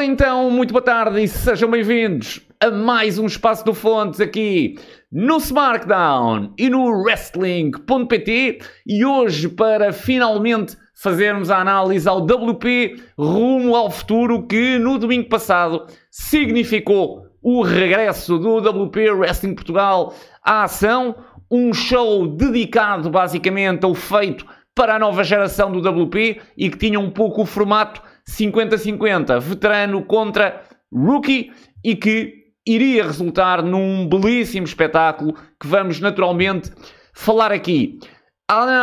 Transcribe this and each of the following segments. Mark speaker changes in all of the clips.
Speaker 1: Ora então, muito boa tarde e sejam bem-vindos a mais um Espaço do Fontes aqui no SmackDown e no Wrestling.pt e hoje para finalmente fazermos a análise ao WP rumo ao futuro que no domingo passado significou o regresso do WP Wrestling Portugal à ação, um show dedicado basicamente ao feito para a nova geração do WP e que tinha um pouco o formato 50-50, veterano contra rookie, e que iria resultar num belíssimo espetáculo que vamos naturalmente falar aqui.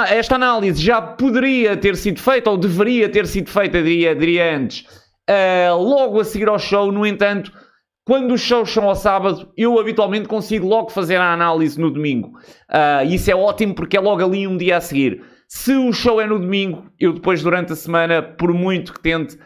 Speaker 1: Esta análise já poderia ter sido feita, ou deveria ter sido feita, diria, diria antes, uh, logo a seguir ao show, no entanto. Quando os shows são ao sábado, eu habitualmente consigo logo fazer a análise no domingo. Uh, isso é ótimo porque é logo ali um dia a seguir. Se o show é no domingo, eu depois durante a semana, por muito que tente,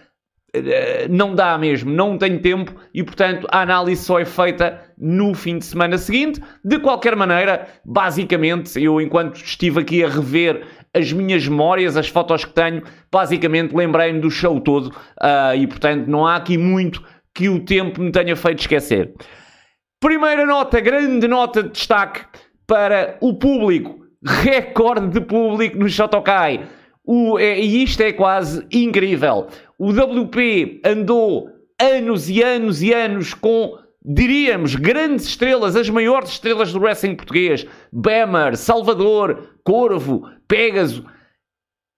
Speaker 1: eh, não dá mesmo, não tenho tempo e, portanto, a análise só é feita no fim de semana seguinte. De qualquer maneira, basicamente, eu, enquanto estive aqui a rever as minhas memórias, as fotos que tenho, basicamente lembrei-me do show todo uh, e, portanto, não há aqui muito que o tempo me tenha feito esquecer. Primeira nota, grande nota de destaque para o público recorde de público no Shotokai. O, é, e isto é quase incrível. O WP andou anos e anos e anos com, diríamos, grandes estrelas, as maiores estrelas do wrestling português. Bemer, Salvador, Corvo, Pégaso.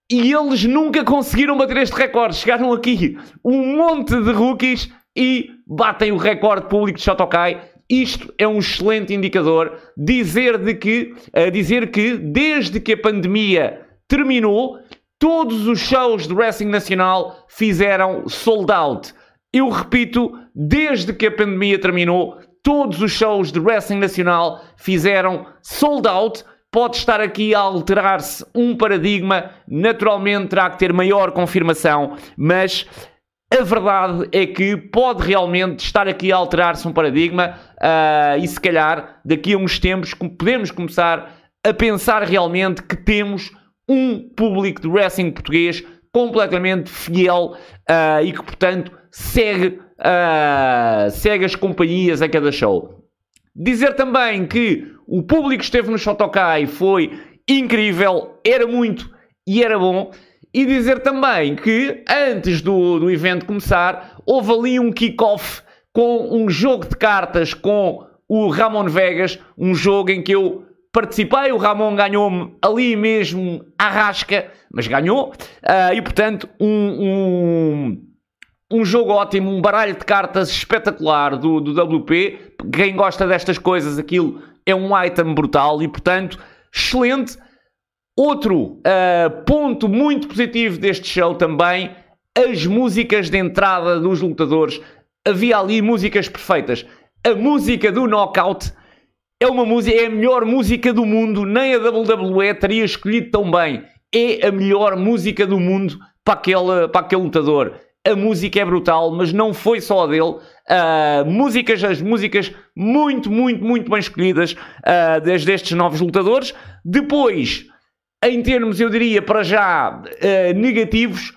Speaker 1: E eles nunca conseguiram bater este recorde. Chegaram aqui um monte de rookies e batem o recorde público de Shotokai isto é um excelente indicador. Dizer, de que, uh, dizer que desde que a pandemia terminou, todos os shows de wrestling nacional fizeram sold out. Eu repito, desde que a pandemia terminou, todos os shows de wrestling nacional fizeram sold out. Pode estar aqui a alterar-se um paradigma, naturalmente terá que ter maior confirmação, mas a verdade é que pode realmente estar aqui a alterar-se um paradigma uh, e se calhar daqui a uns tempos podemos começar a pensar realmente que temos um público de wrestling português completamente fiel uh, e que portanto segue, uh, segue as companhias a cada show. Dizer também que o público que esteve no Shotokai foi incrível, era muito e era bom. E dizer também que antes do, do evento começar, houve ali um kick-off com um jogo de cartas com o Ramon Vegas, um jogo em que eu participei, o Ramon ganhou-me ali mesmo à rasca, mas ganhou, uh, e portanto um, um, um, jogo ótimo, um baralho de cartas espetacular do, do WP, quem gosta destas coisas, aquilo é um item brutal, e portanto, excelente, Outro uh, ponto muito positivo deste show também, as músicas de entrada dos lutadores. Havia ali músicas perfeitas. A música do Knockout é uma música, é a melhor música do mundo. Nem a WWE teria escolhido tão bem. É a melhor música do mundo para aquele, para aquele lutador. A música é brutal, mas não foi só a dele. Uh, músicas, as músicas muito, muito, muito bem escolhidas uh, desde estes novos lutadores. Depois, em termos, eu diria, para já uh, negativos,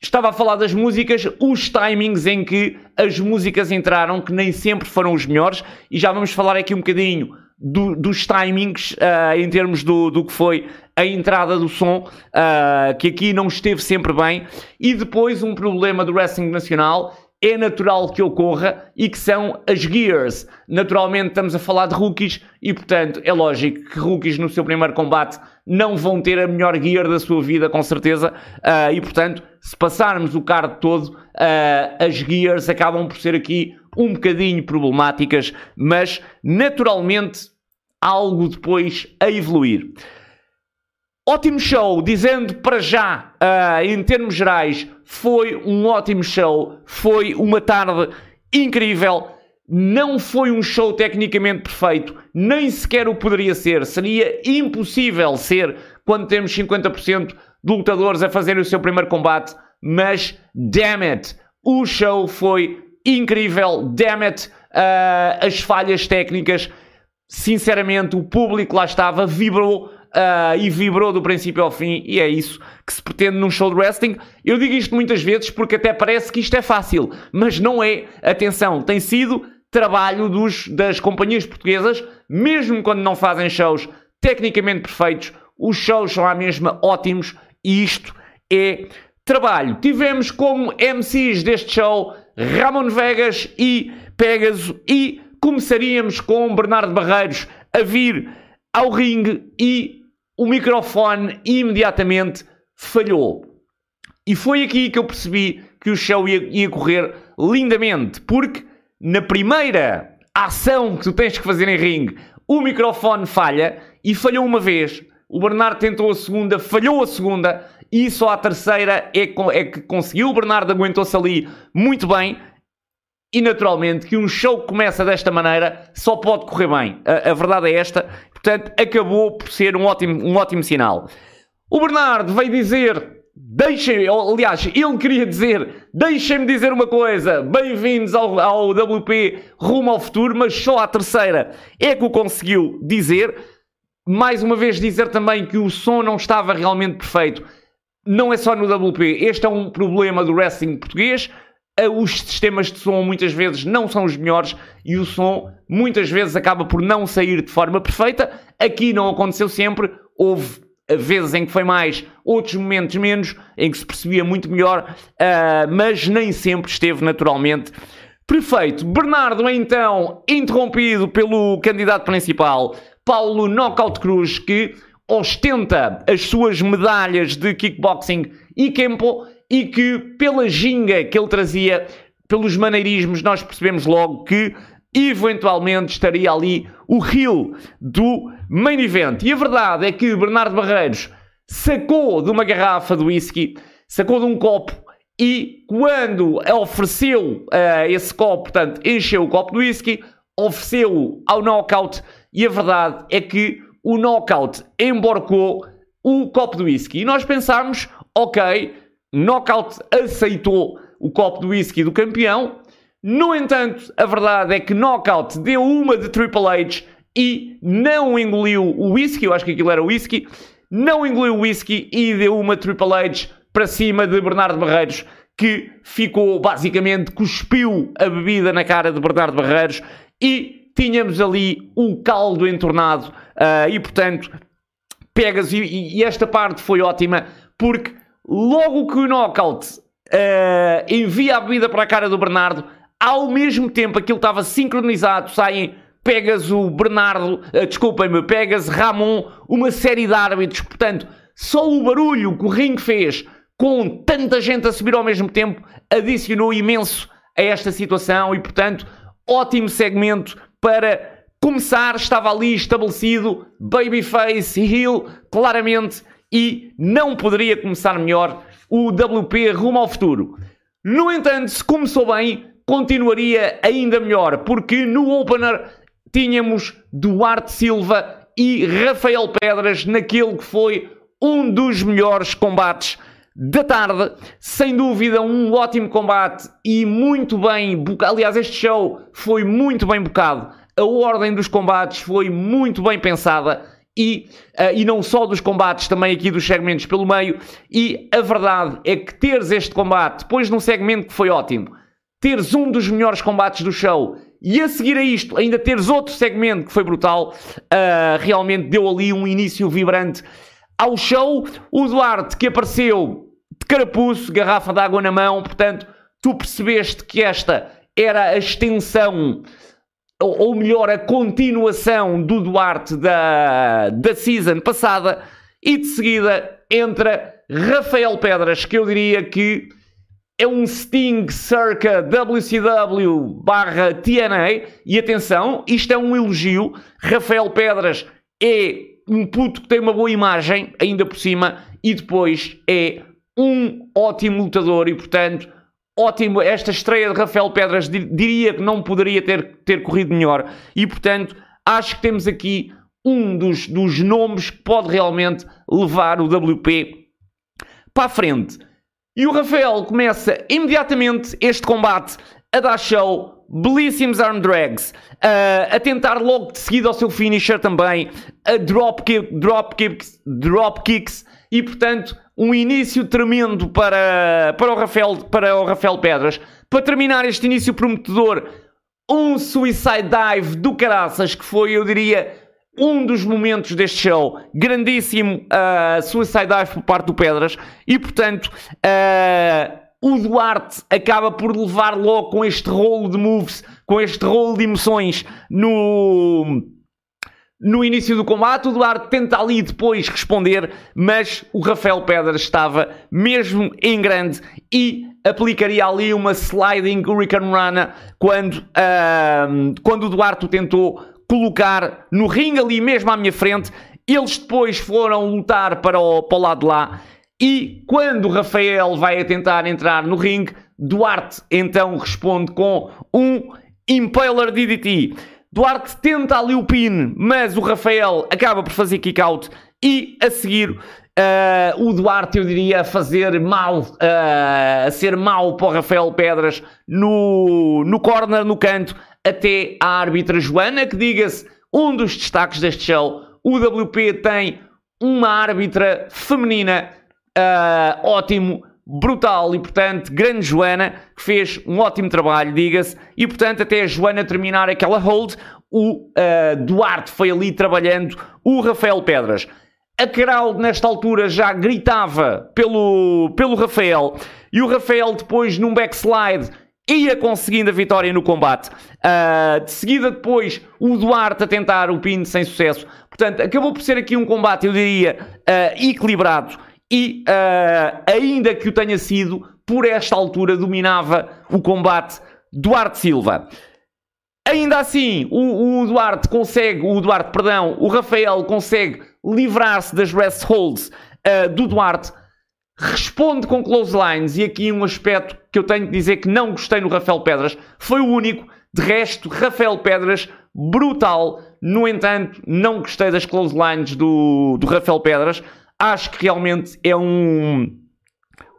Speaker 1: estava a falar das músicas, os timings em que as músicas entraram, que nem sempre foram os melhores, e já vamos falar aqui um bocadinho do, dos timings uh, em termos do, do que foi a entrada do som, uh, que aqui não esteve sempre bem, e depois um problema do wrestling nacional é natural que ocorra e que são as gears. Naturalmente estamos a falar de rookies e, portanto, é lógico que rookies no seu primeiro combate não vão ter a melhor gear da sua vida, com certeza. Uh, e, portanto, se passarmos o card todo, uh, as gears acabam por ser aqui um bocadinho problemáticas, mas naturalmente algo depois a evoluir. Ótimo show, dizendo para já, uh, em termos gerais, foi um ótimo show, foi uma tarde incrível. Não foi um show tecnicamente perfeito, nem sequer o poderia ser. Seria impossível ser quando temos 50% de lutadores a fazerem o seu primeiro combate. Mas, damn it, o show foi incrível. Damn it, uh, as falhas técnicas. Sinceramente, o público lá estava, vibrou uh, e vibrou do princípio ao fim, e é isso que se pretende num show de wrestling. Eu digo isto muitas vezes porque até parece que isto é fácil, mas não é. Atenção, tem sido trabalho dos, das companhias portuguesas, mesmo quando não fazem shows tecnicamente perfeitos, os shows são à mesma ótimos e isto é trabalho. Tivemos como MCs deste show Ramon Vegas e Pegaso e começaríamos com Bernardo Barreiros a vir ao ringue e o microfone imediatamente falhou. E foi aqui que eu percebi que o show ia, ia correr lindamente, porque na primeira ação que tu tens que fazer em ringue, o microfone falha e falhou uma vez. O Bernardo tentou a segunda, falhou a segunda e só a terceira é, é que conseguiu. O Bernardo aguentou-se ali muito bem. E naturalmente que um show que começa desta maneira só pode correr bem. A, a verdade é esta. Portanto, acabou por ser um ótimo, um ótimo sinal. O Bernardo veio dizer Deixem, aliás, ele queria dizer, deixem-me dizer uma coisa, bem-vindos ao, ao WP rumo ao futuro, mas só a terceira é que o conseguiu dizer. Mais uma vez dizer também que o som não estava realmente perfeito. Não é só no WP, este é um problema do wrestling português. Os sistemas de som muitas vezes não são os melhores e o som muitas vezes acaba por não sair de forma perfeita. Aqui não aconteceu sempre, houve vezes em que foi mais, outros momentos menos, em que se percebia muito melhor, uh, mas nem sempre esteve naturalmente perfeito. Bernardo é então interrompido pelo candidato principal, Paulo Knockout Cruz, que ostenta as suas medalhas de kickboxing e kempo e que pela ginga que ele trazia, pelos maneirismos, nós percebemos logo que eventualmente estaria ali o heel do main event. E a verdade é que Bernardo Barreiros sacou de uma garrafa de whisky, sacou de um copo e quando ofereceu uh, esse copo, portanto, encheu o copo de whisky, ofereceu ao knockout e a verdade é que o knockout emborcou o copo de whisky. E nós pensámos, ok, knockout aceitou o copo de whisky do campeão, no entanto, a verdade é que Knockout deu uma de Triple H e não engoliu o whisky, eu acho que aquilo era whisky, não engoliu o whisky e deu uma Triple H para cima de Bernardo Barreiros, que ficou basicamente, cuspiu a bebida na cara de Bernardo Barreiros e tínhamos ali um caldo entornado uh, e portanto pegas e, e, esta parte foi ótima porque logo que o knockout uh, envia a bebida para a cara do Bernardo ao mesmo tempo aquilo estava sincronizado, saem pegas o Bernardo, uh, desculpem-me, pegas Ramon, uma série de árbitros, portanto, só o barulho que o ringue fez com tanta gente a subir ao mesmo tempo adicionou imenso a esta situação e, portanto, ótimo segmento para começar. Estava ali estabelecido Babyface Hill, claramente, e não poderia começar melhor o WP rumo ao futuro. No entanto, se começou bem, continuaria ainda melhor, porque no opener tínhamos Duarte Silva e Rafael Pedras naquele que foi um dos melhores combates da tarde. Sem dúvida, um ótimo combate e muito bem. Aliás, este show foi muito bem bocado. A ordem dos combates foi muito bem pensada. E, uh, e não só dos combates, também aqui dos segmentos pelo meio. E a verdade é que teres este combate depois num segmento que foi ótimo, teres um dos melhores combates do show e a seguir a isto ainda teres outro segmento que foi brutal, uh, realmente deu ali um início vibrante ao show. O Duarte que apareceu de carapuço, garrafa de água na mão, portanto, tu percebeste que esta era a extensão, ou, ou melhor, a continuação do Duarte da, da season passada, e de seguida entra Rafael Pedras, que eu diria que é um Sting circa WCW barra TNA. E atenção, isto é um elogio. Rafael Pedras é um puto que tem uma boa imagem, ainda por cima, e depois é um ótimo lutador e, portanto, ótimo. Esta estreia de Rafael Pedras diria que não poderia ter, ter corrido melhor. E, portanto, acho que temos aqui um dos, dos nomes que pode realmente levar o WP para a frente. E o Rafael começa imediatamente este combate a dar show belíssimos arm drags, uh, a tentar logo de seguida ao seu finisher também, a drop, kick, drop, kicks, drop kicks e portanto um início tremendo para, para, o Rafael, para o Rafael Pedras. Para terminar este início prometedor, um suicide dive do caraças que foi, eu diria, um dos momentos deste show. Grandíssimo uh, suicide dive por parte do Pedras e portanto. Uh, o Duarte acaba por levar logo com este rolo de moves, com este rolo de emoções no, no início do combate. O Duarte tenta ali depois responder, mas o Rafael Pedras estava mesmo em grande e aplicaria ali uma sliding Hurricane Rana quando, uh, quando o Duarte o tentou colocar no ringue ali mesmo à minha frente. Eles depois foram lutar para o, para o lado de lá e quando Rafael vai a tentar entrar no ringue, Duarte então responde com um Impaler DDT. Duarte tenta ali o pin, mas o Rafael acaba por fazer kick out e a seguir uh, o Duarte, eu diria, a fazer mal, uh, a ser mal para o Rafael Pedras no, no corner, no canto, até a árbitra Joana, que diga-se, um dos destaques deste show. O WP tem uma árbitra feminina uh, ótimo, brutal e, portanto, grande Joana, que fez um ótimo trabalho, diga-se, e, portanto, até a Joana terminar aquela hold, o uh, Duarte foi ali trabalhando o Rafael Pedras. A Carol, nesta altura, já gritava pelo, pelo Rafael, e o Rafael, depois, num backslide, ia conseguindo a vitória no combate. Uh, de seguida, depois, o Duarte a tentar o pin sem sucesso. Portanto, acabou por ser aqui um combate, eu diria, uh, equilibrado e uh, ainda que o tenha sido, por esta altura dominava o combate Duarte Silva. Ainda assim, o, o Duarte consegue, o Duarte, perdão, o Rafael consegue livrar-se das rest holds do Duarte, responde com close lines, e aqui um aspecto que eu tenho que dizer que não gostei no Rafael Pedras, foi o único, de resto, Rafael Pedras, brutal, no entanto, não gostei das close lines do, do Rafael Pedras, acho que realmente é um,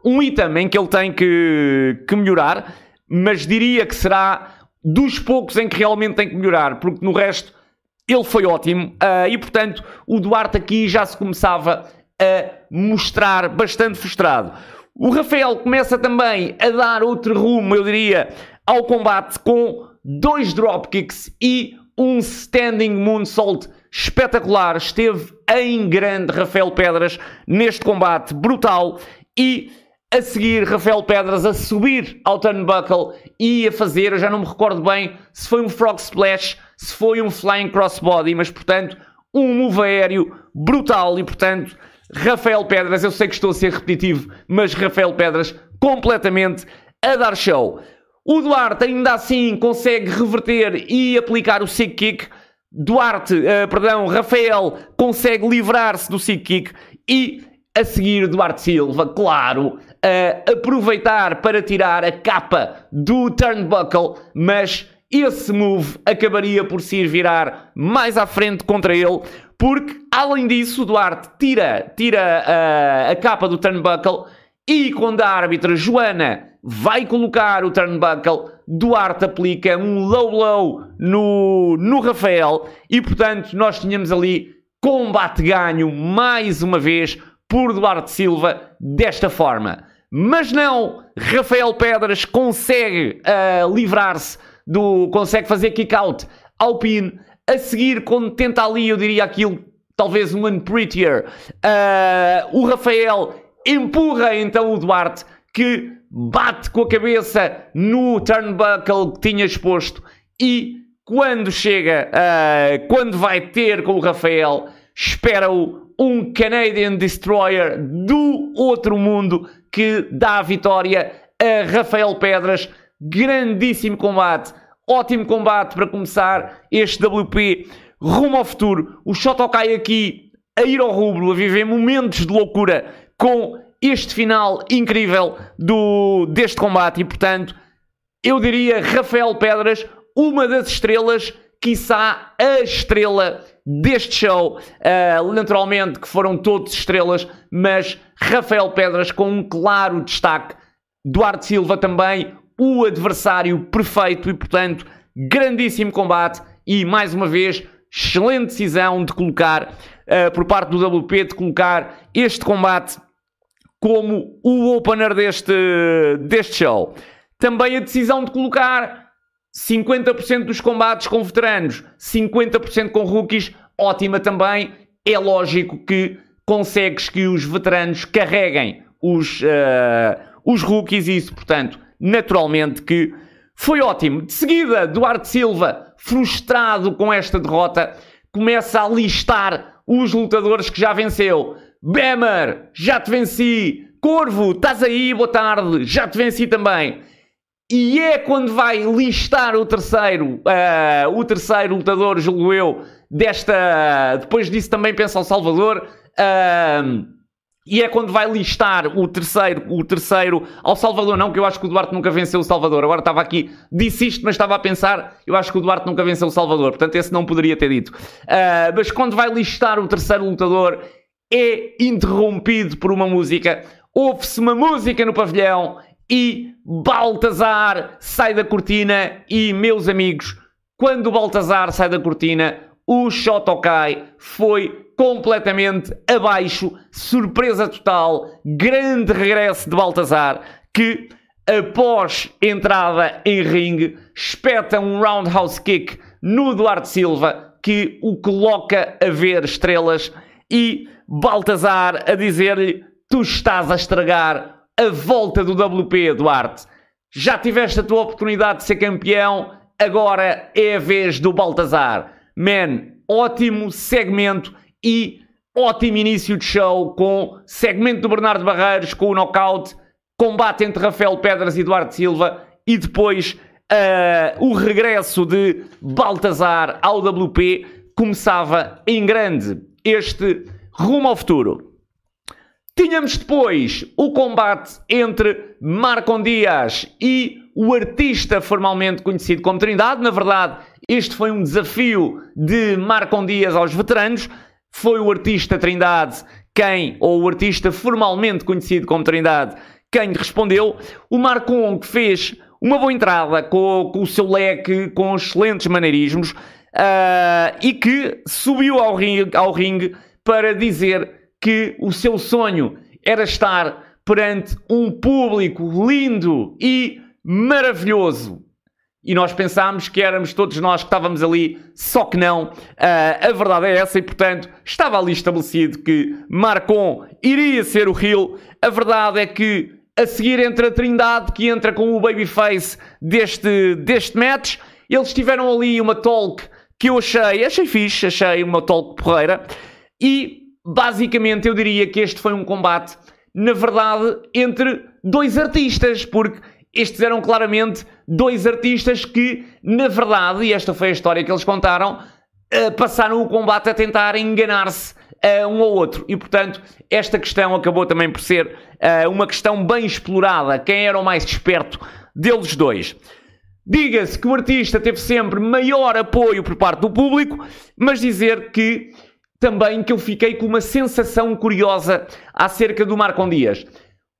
Speaker 1: um item em que ele tem que, que melhorar, mas diria que será dos poucos em que realmente tem que melhorar, porque no resto ele foi ótimo. Uh, e portanto o Duarte aqui já se começava a mostrar bastante frustrado. O Rafael começa também a dar outro rumo, eu diria, ao combate com dois dropkicks e um standing moonsault espetacular. Esteve em grande Rafael Pedras neste combate brutal e a seguir Rafael Pedras a subir ao turnbuckle e a fazer, eu já não me recordo bem se foi um frog splash, se foi um flying crossbody, mas portanto um move aéreo brutal e portanto Rafael Pedras, eu sei que estou a ser repetitivo, mas Rafael Pedras completamente a dar show. O Duarte ainda assim consegue reverter e aplicar o sick kick Duarte, uh, perdão, Rafael consegue livrar-se do sick kick e a seguir Duarte Silva, claro, uh, aproveitar para tirar a capa do turnbuckle, mas esse move acabaria por se ir virar mais à frente contra ele, porque além disso, Duarte tira, tira uh, a capa do turnbuckle e quando a árbitra Joana vai colocar o turnbuckle, Duarte aplica um low low no, no Rafael e portanto nós tínhamos ali combate ganho mais uma vez por Duarte Silva desta forma. Mas não, Rafael Pedras consegue uh, livrar-se do. consegue fazer kick out ao pin. A seguir, quando tenta ali, eu diria aquilo, talvez um unprettier, uh, o Rafael empurra então o Duarte que bate com a cabeça no turnbuckle que tinha exposto e quando chega, uh, quando vai ter com o Rafael, espera-o um Canadian Destroyer do outro mundo que dá a vitória a Rafael Pedras. Grandíssimo combate, ótimo combate para começar este WP rumo ao futuro. O Shotokai aqui a ir ao rubro, a viver momentos de loucura com este final incrível do, deste combate e, portanto, eu diria Rafael Pedras, uma das estrelas, quiçá a estrela deste show. Uh, naturalmente que foram todos estrelas, mas Rafael Pedras com um claro destaque. Duarte Silva também, o adversário perfeito e, portanto, grandíssimo combate e, mais uma vez, excelente decisão de colocar, uh, por parte do WP, de colocar este combate como o opener deste, deste show. Também a decisão de colocar 50% dos combates com veteranos, 50% com rookies, ótima também. É lógico que consegues que os veteranos carreguem os, uh, os rookies e isso, portanto, naturalmente que foi ótimo. De seguida, Duarte Silva, frustrado com esta derrota, começa a listar os lutadores que já venceu. Bemer, já te venci. Corvo, estás aí, boa tarde, já te venci também. E é quando vai listar o terceiro, uh, o terceiro lutador, julgo eu, desta. Depois disso também pensa ao Salvador. Uh, e é quando vai listar o terceiro, o terceiro ao Salvador, não, que eu acho que o Duarte nunca venceu o Salvador. Agora estava aqui, disse isto, mas estava a pensar, eu acho que o Duarte nunca venceu o Salvador, portanto esse não poderia ter dito. Uh, mas quando vai listar o terceiro lutador, é interrompido por uma música. Ouve-se uma música no pavilhão e Baltazar sai da cortina. E, meus amigos, quando o Baltazar sai da cortina, o Shotokai foi completamente abaixo. Surpresa total. Grande regresso de Baltazar que, após entrada em ringue, espeta um roundhouse kick no Duarte Silva que o coloca a ver estrelas e Baltazar a dizer-lhe: Tu estás a estragar a volta do WP, Duarte. Já tiveste a tua oportunidade de ser campeão, agora é a vez do Baltazar. Man, ótimo segmento e ótimo início de show com segmento do Bernardo Barreiros com o knockout, combate entre Rafael Pedras e Duarte Silva e depois uh, o regresso de Baltazar ao WP começava em grande este rumo ao futuro. Tínhamos depois o combate entre Marcon Dias e o artista formalmente conhecido como Trindade. Na verdade, este foi um desafio de Marcon Dias aos veteranos. Foi o artista Trindade quem, ou o artista formalmente conhecido como Trindade, quem respondeu. O Marcon que fez uma boa entrada com, com o seu leque, com excelentes maneirismos uh, e que subiu ao ringue, ao ringue para dizer que o seu sonho era estar perante um público lindo e maravilhoso. E nós pensámos que éramos todos nós que estávamos ali, só que não. Uh, a verdade é essa e, portanto, estava ali estabelecido que Marcon iria ser o heel. A verdade é que a seguir entra a Trindade, que entra com o babyface deste, deste match. Eles tiveram ali uma talk que eu achei, achei fixe, achei uma talk porreira. E basicamente eu diria que este foi um combate, na verdade, entre dois artistas, porque estes eram claramente dois artistas que, na verdade, e esta foi a história que eles contaram, uh, passaram o combate a tentar enganar-se um ao outro. E, portanto, esta questão acabou também por ser uh, uma questão bem explorada. Quem era o mais esperto deles dois? Diga-se que o artista teve sempre maior apoio por parte do público, mas dizer que também que eu fiquei com uma sensação curiosa acerca do Marcon Dias.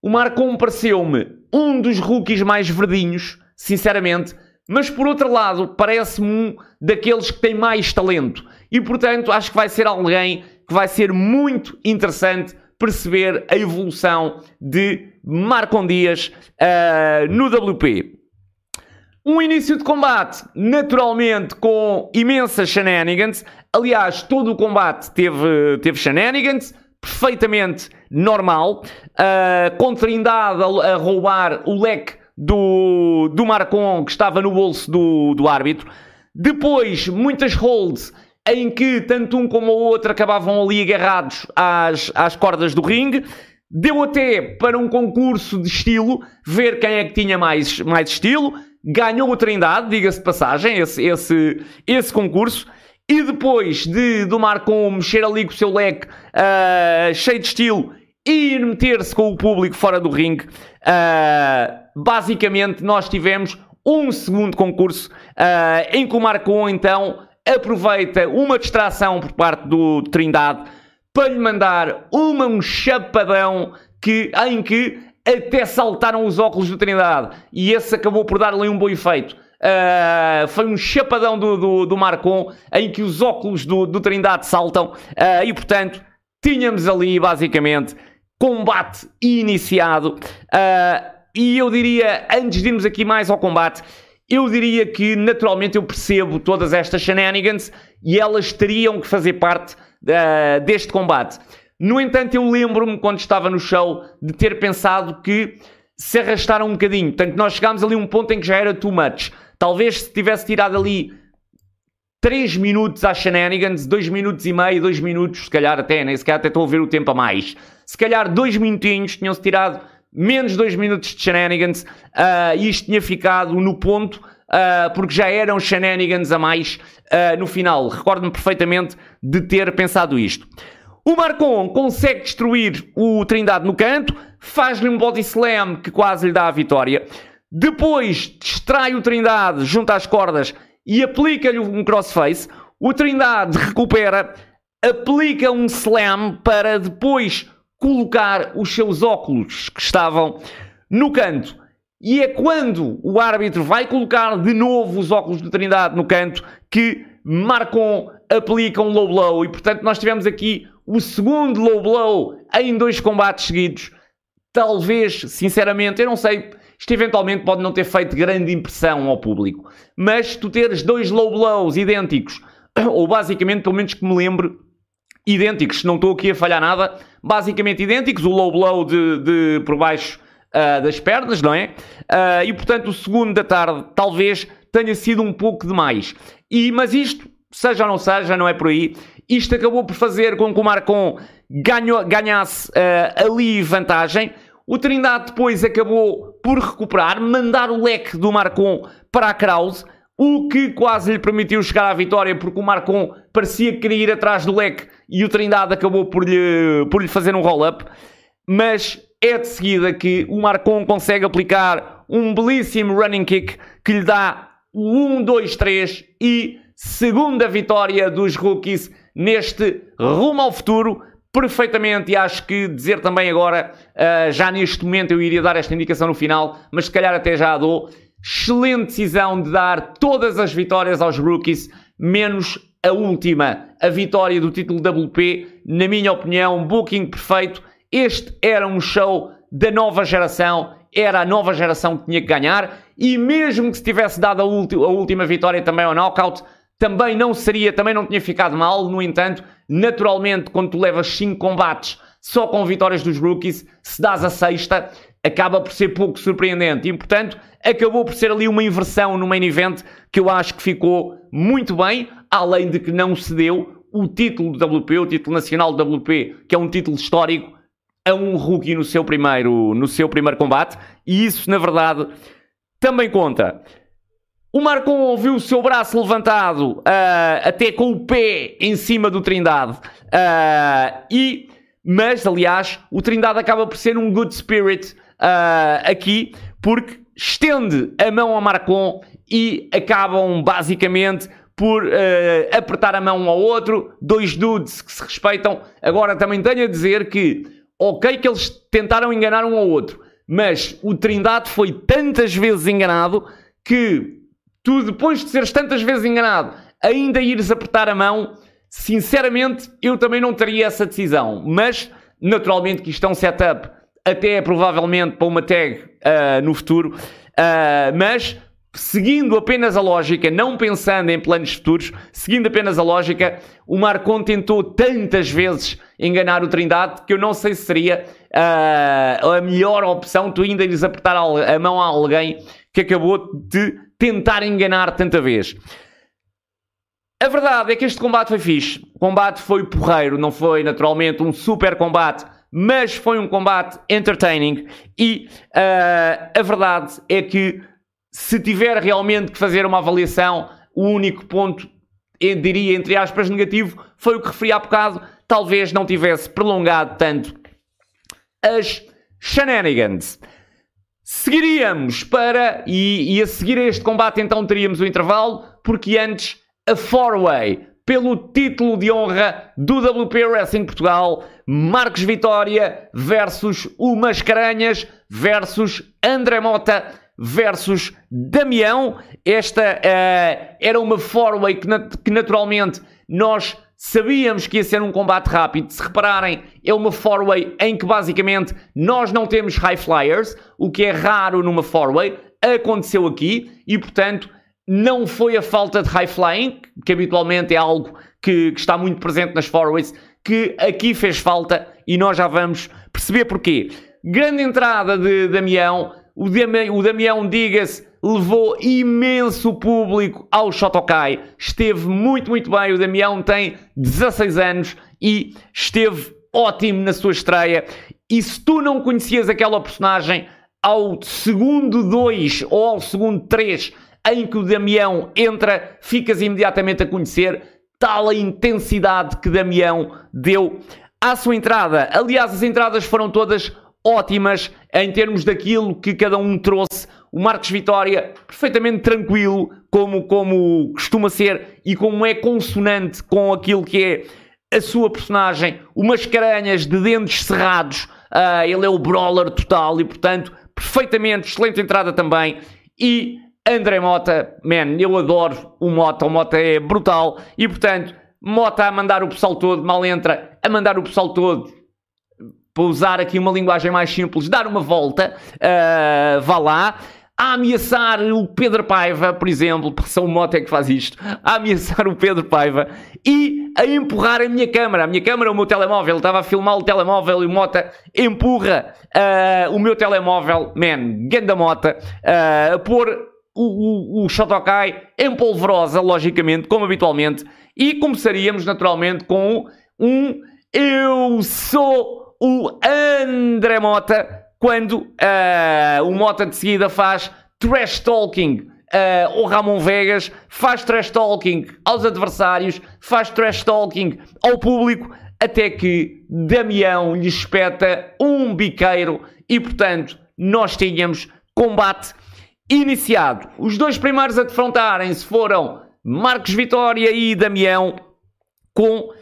Speaker 1: O Marcon pareceu-me um dos rookies mais verdinhos, sinceramente, mas por outro lado, parece-me um daqueles que tem mais talento. E portanto, acho que vai ser alguém que vai ser muito interessante perceber a evolução de Marcon Dias uh, no WP. Um início de combate, naturalmente, com imensas shenanigans. Aliás, todo o combate teve, teve shenanigans, perfeitamente normal. Uh, com Trindade a, a, roubar o leque do, do Marcon, que estava no bolso do, do árbitro. Depois, muitas holds em que tanto um como o outro acabavam ali agarrados às, às cordas do ringue. Deu até para um concurso de estilo, ver quem é que tinha mais, mais estilo ganhou a Trindade, diga-se de passagem, esse, esse, esse concurso. E depois de do Marcon mexer ali com o seu leque uh, cheio de estilo e meter-se com o público fora do ringue, uh, basicamente nós tivemos um segundo concurso uh, em que o Marcon então aproveita uma distração por parte do Trindade para lhe mandar uma, um chapadão que, em que até saltaram os óculos do Trindade. E esse acabou por dar ali um bom efeito. Uh, foi um chapadão do, do, do, Marcon em que os óculos do, do Trindade saltam. Uh, e portanto tínhamos ali basicamente combate iniciado. Uh, e eu diria antes de irmos aqui mais ao combate eu diria que naturalmente eu percebo todas estas shenanigans e elas teriam que fazer parte deste combate. No entanto eu lembro-me quando estava no show de ter pensado que se arrastaram um bocadinho. Portanto nós chegámos ali a um ponto em que já era too much. Talvez se tivesse tirado ali 3 minutos às shenanigans, 2 minutos e meio, 2 minutos, se calhar até, nem se calhar até estou a ver o tempo a mais. Se calhar 2 minutinhos, tinham-se tirado menos 2 minutos de shenanigans uh, e isto tinha ficado no ponto, uh, porque já eram shenanigans a mais uh, no final. Recordo-me perfeitamente de ter pensado isto. O Marcon consegue destruir o Trindade no canto, faz-lhe um body slam que quase lhe dá a vitória. Depois distrai o Trindade junto às cordas e aplica-lhe um crossface. O Trindade recupera, aplica um slam para depois colocar os seus óculos que estavam no canto. E é quando o árbitro vai colocar de novo os óculos do Trindade no canto que Marcon aplica um low blow. E portanto nós tivemos aqui o segundo low blow em dois combates seguidos. Talvez, sinceramente, eu não sei isto eventualmente pode não ter feito grande impressão ao público. Mas tu teres dois low blows idênticos, ou basicamente, pelo menos que me lembre, idênticos, se não estou aqui a falhar nada, basicamente idênticos, o low blow de, de por baixo uh, das pernas, não é? Uh, e portanto o segundo da tarde talvez tenha sido um pouco demais. E, mas isto, seja ou não seja, não é por aí. Isto acabou por fazer com que o Marcon ganho, ganhasse uh, ali vantagem. O Trindade depois acabou por recuperar, mandar o leque do Marcon para a Krause, o que quase lhe permitiu chegar à vitória, porque o Marcon parecia querer ir atrás do leque e o Trindade acabou por lhe, por lhe fazer um roll-up. Mas é de seguida que o Marcon consegue aplicar um belíssimo running kick que lhe dá o 1, 2, 3 e segunda vitória dos rookies neste rumo ao futuro perfeitamente e acho que dizer também agora, uh, já neste momento eu iria dar esta indicação no final, mas se calhar até já a dou. Excelente decisão de dar todas as vitórias aos rookies, menos a última, a vitória do título WP. Na minha opinião, booking perfeito. Este era um show da nova geração, era a nova geração que tinha que ganhar, e mesmo que se tivesse dado a, a última vitória também ao knockout, também não seria, também não tinha ficado mal. No entanto, naturalmente, quando tu levas 5 combates só com vitórias dos rookies, se dás a sexta, acaba por ser pouco surpreendente. E, portanto, acabou por ser ali uma inversão no main event que eu acho que ficou muito bem, além de que não se deu o título do WP, o título nacional do WP, que é um título histórico, a um rookie no seu primeiro, no seu primeiro combate. E isso, na verdade, também conta. O Marcon ouviu o seu braço levantado, uh, até com o pé em cima do Trindade. Uh, e, mas, aliás, o Trindade acaba por ser um good spirit uh, aqui, porque estende a mão ao Marcon e acabam basicamente por apertar a mão um ao outro. Dois dudes que se respeitam. Agora, também tenho a dizer que, ok, que eles tentaram enganar um ao outro, mas o Trindade foi tantas vezes enganado que tu depois de seres tantas vezes enganado, ainda ires apertar a mão, sinceramente, eu também não teria essa decisão. Mas, naturalmente, que isto é um setup até provavelmente para uma tag uh, no futuro. Uh, mas, seguindo apenas a lógica, não pensando em planos futuros, seguindo apenas a lógica, o Marcon tentou tantas vezes enganar o Trindade que eu não sei se seria uh, a melhor opção tu ainda ires apertar a mão a alguém que acabou de tentar enganar tanta vez. A verdade é que este combate foi fixe. O combate foi porreiro, não foi naturalmente um super combate, mas foi um combate entertaining. E uh, a verdade é que se tiver realmente que fazer uma avaliação, o único ponto, eu diria entre aspas, negativo, foi o que referi há bocado. Talvez não tivesse prolongado tanto as shenanigans. Seguiríamos para, e, e, a seguir a este combate então teríamos o intervalo, porque antes a four-way pelo título de honra do WP Wrestling Portugal, Marcos Vitória versus o Mascarenhas versus André Mota versus Damião. Esta uh, era uma four-way que, nat que naturalmente nós Sabíamos que ia ser um combate rápido. Se repararem, é uma four-way em que basicamente nós não temos high flyers, o que é raro numa four-way. Aconteceu aqui e, portanto, não foi a falta de high flying, que habitualmente é algo que, que está muito presente nas four-ways, que aqui fez falta e nós já vamos perceber porquê. Grande entrada de Damião. O Damião, o Damião diga-se, levou imenso público ao Shotokai. Esteve muito, muito bem. O Damião tem 16 anos e esteve ótimo na sua estreia. E se tu não conhecias aquela personagem, ao segundo 2 ou ao segundo 3 em que o Damião entra, ficas imediatamente a conhecer tal a intensidade que Damião deu à sua entrada. Aliás, as entradas foram todas ótimas em termos daquilo que cada um trouxe o Marcos Vitória perfeitamente tranquilo, como, como costuma ser e como é consonante com aquilo que é a sua personagem, o Mascarenhas de dentes cerrados, uh, ele é o brawler total e, portanto, perfeitamente, excelente entrada também. E André Mota, man, eu adoro o Mota, o Mota é brutal e, portanto, Mota a mandar o pessoal todo, mal entra, a mandar o pessoal todo para usar aqui uma linguagem mais simples, dar uma volta, uh, vá lá a ameaçar o Pedro Paiva, por exemplo, porque são o Mota é que faz isto, a ameaçar o Pedro Paiva e a empurrar a minha câmera. A minha câmera, o meu telemóvel, estava a filmar o telemóvel e o Mota empurra uh, o meu telemóvel, man, ganda Mota, uh, a pôr o, o, o Shotokai em polvorosa, logicamente, como habitualmente, e começaríamos naturalmente com um Eu sou o André Mota quando uh, o Mota de seguida faz trash talking. Uh, o Ramon Vegas, faz trash talking aos adversários, faz trash talking ao público, até que Damião lhe espeta um biqueiro e, portanto, nós tínhamos combate iniciado. Os dois primeiros a defrontarem-se foram Marcos Vitória e Damião, com uh,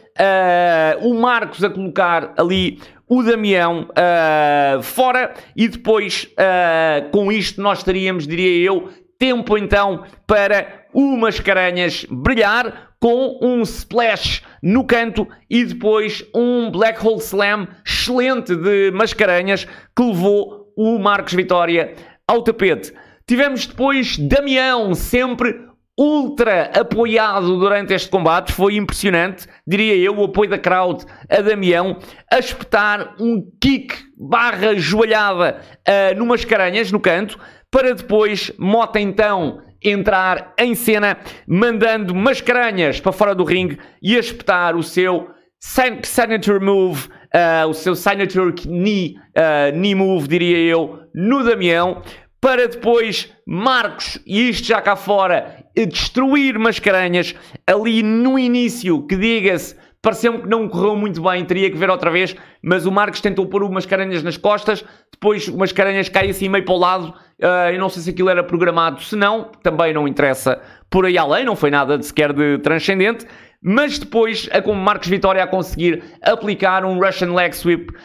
Speaker 1: o Marcos a colocar ali o Damião uh, fora e depois uh, com isto nós teríamos, diria eu, tempo então para o Mascarenhas brilhar com um splash no canto e depois um Black Hole Slam excelente de Mascarenhas que levou o Marcos Vitória ao tapete. Tivemos depois Damião, sempre ultra apoiado durante este combate. Foi impressionante, diria eu, o apoio da crowd a Damião a espetar um kick barra joelhada uh, numas caranhas no canto, para depois Mota então entrar em cena, mandando mascaranhas para fora do ringue e a espetar o seu signature move, uh, o seu signature knee, uh, knee move, diria eu, no Damião para depois Marcos, e isto já cá fora, destruir Mascarenhas. Ali no início, que diga-se, pareceu-me que não correu muito bem, teria que ver outra vez, mas o Marcos tentou pôr o Mascarenhas nas costas, depois o Mascarenhas cai assim meio para o lado, uh, eu não sei se aquilo era programado, se não, também não interessa por aí além, não foi nada de sequer de transcendente, mas depois como Marcos Vitória a conseguir aplicar um Russian Leg Sweep uh,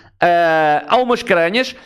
Speaker 1: ao Mascarenhas,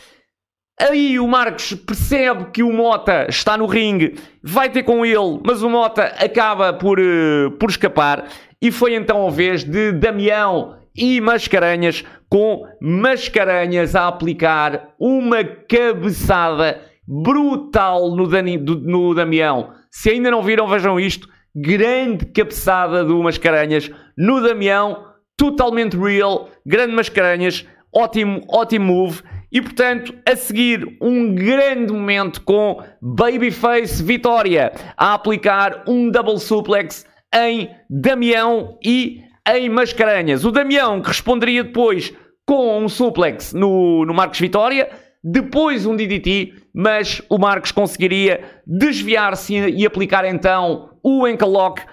Speaker 1: Aí o Marcos percebe que o Mota está no ringue, vai ter com ele, mas o Mota acaba por, uh, por escapar. E foi então a vez de Damião e Mascarenhas, com Mascarenhas a aplicar uma cabeçada brutal no, Dani, do, no Damião. Se ainda não viram, vejam isto. Grande cabeçada do Mascarenhas no Damião, totalmente real. Grande Mascarenhas, ótimo, ótimo move. E portanto, a seguir, um grande momento com Babyface Vitória a aplicar um double suplex em Damião e em Mascarenhas. O Damião que responderia depois com um suplex no, no Marcos Vitória, depois um DDT, mas o Marcos conseguiria desviar-se e aplicar então o lock, uh,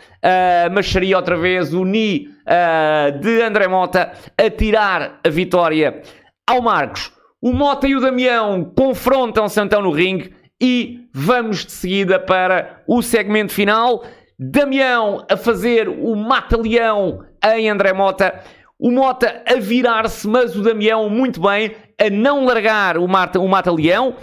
Speaker 1: mas seria outra vez o knee uh, de André Mota a tirar a vitória ao Marcos. O Mota e o Damião confrontam-se então no ringue e vamos de seguida para o segmento final. Damião a fazer o mata-leão em André Mota. O Mota a virar-se, mas o Damião muito bem, a não largar o mata-leão.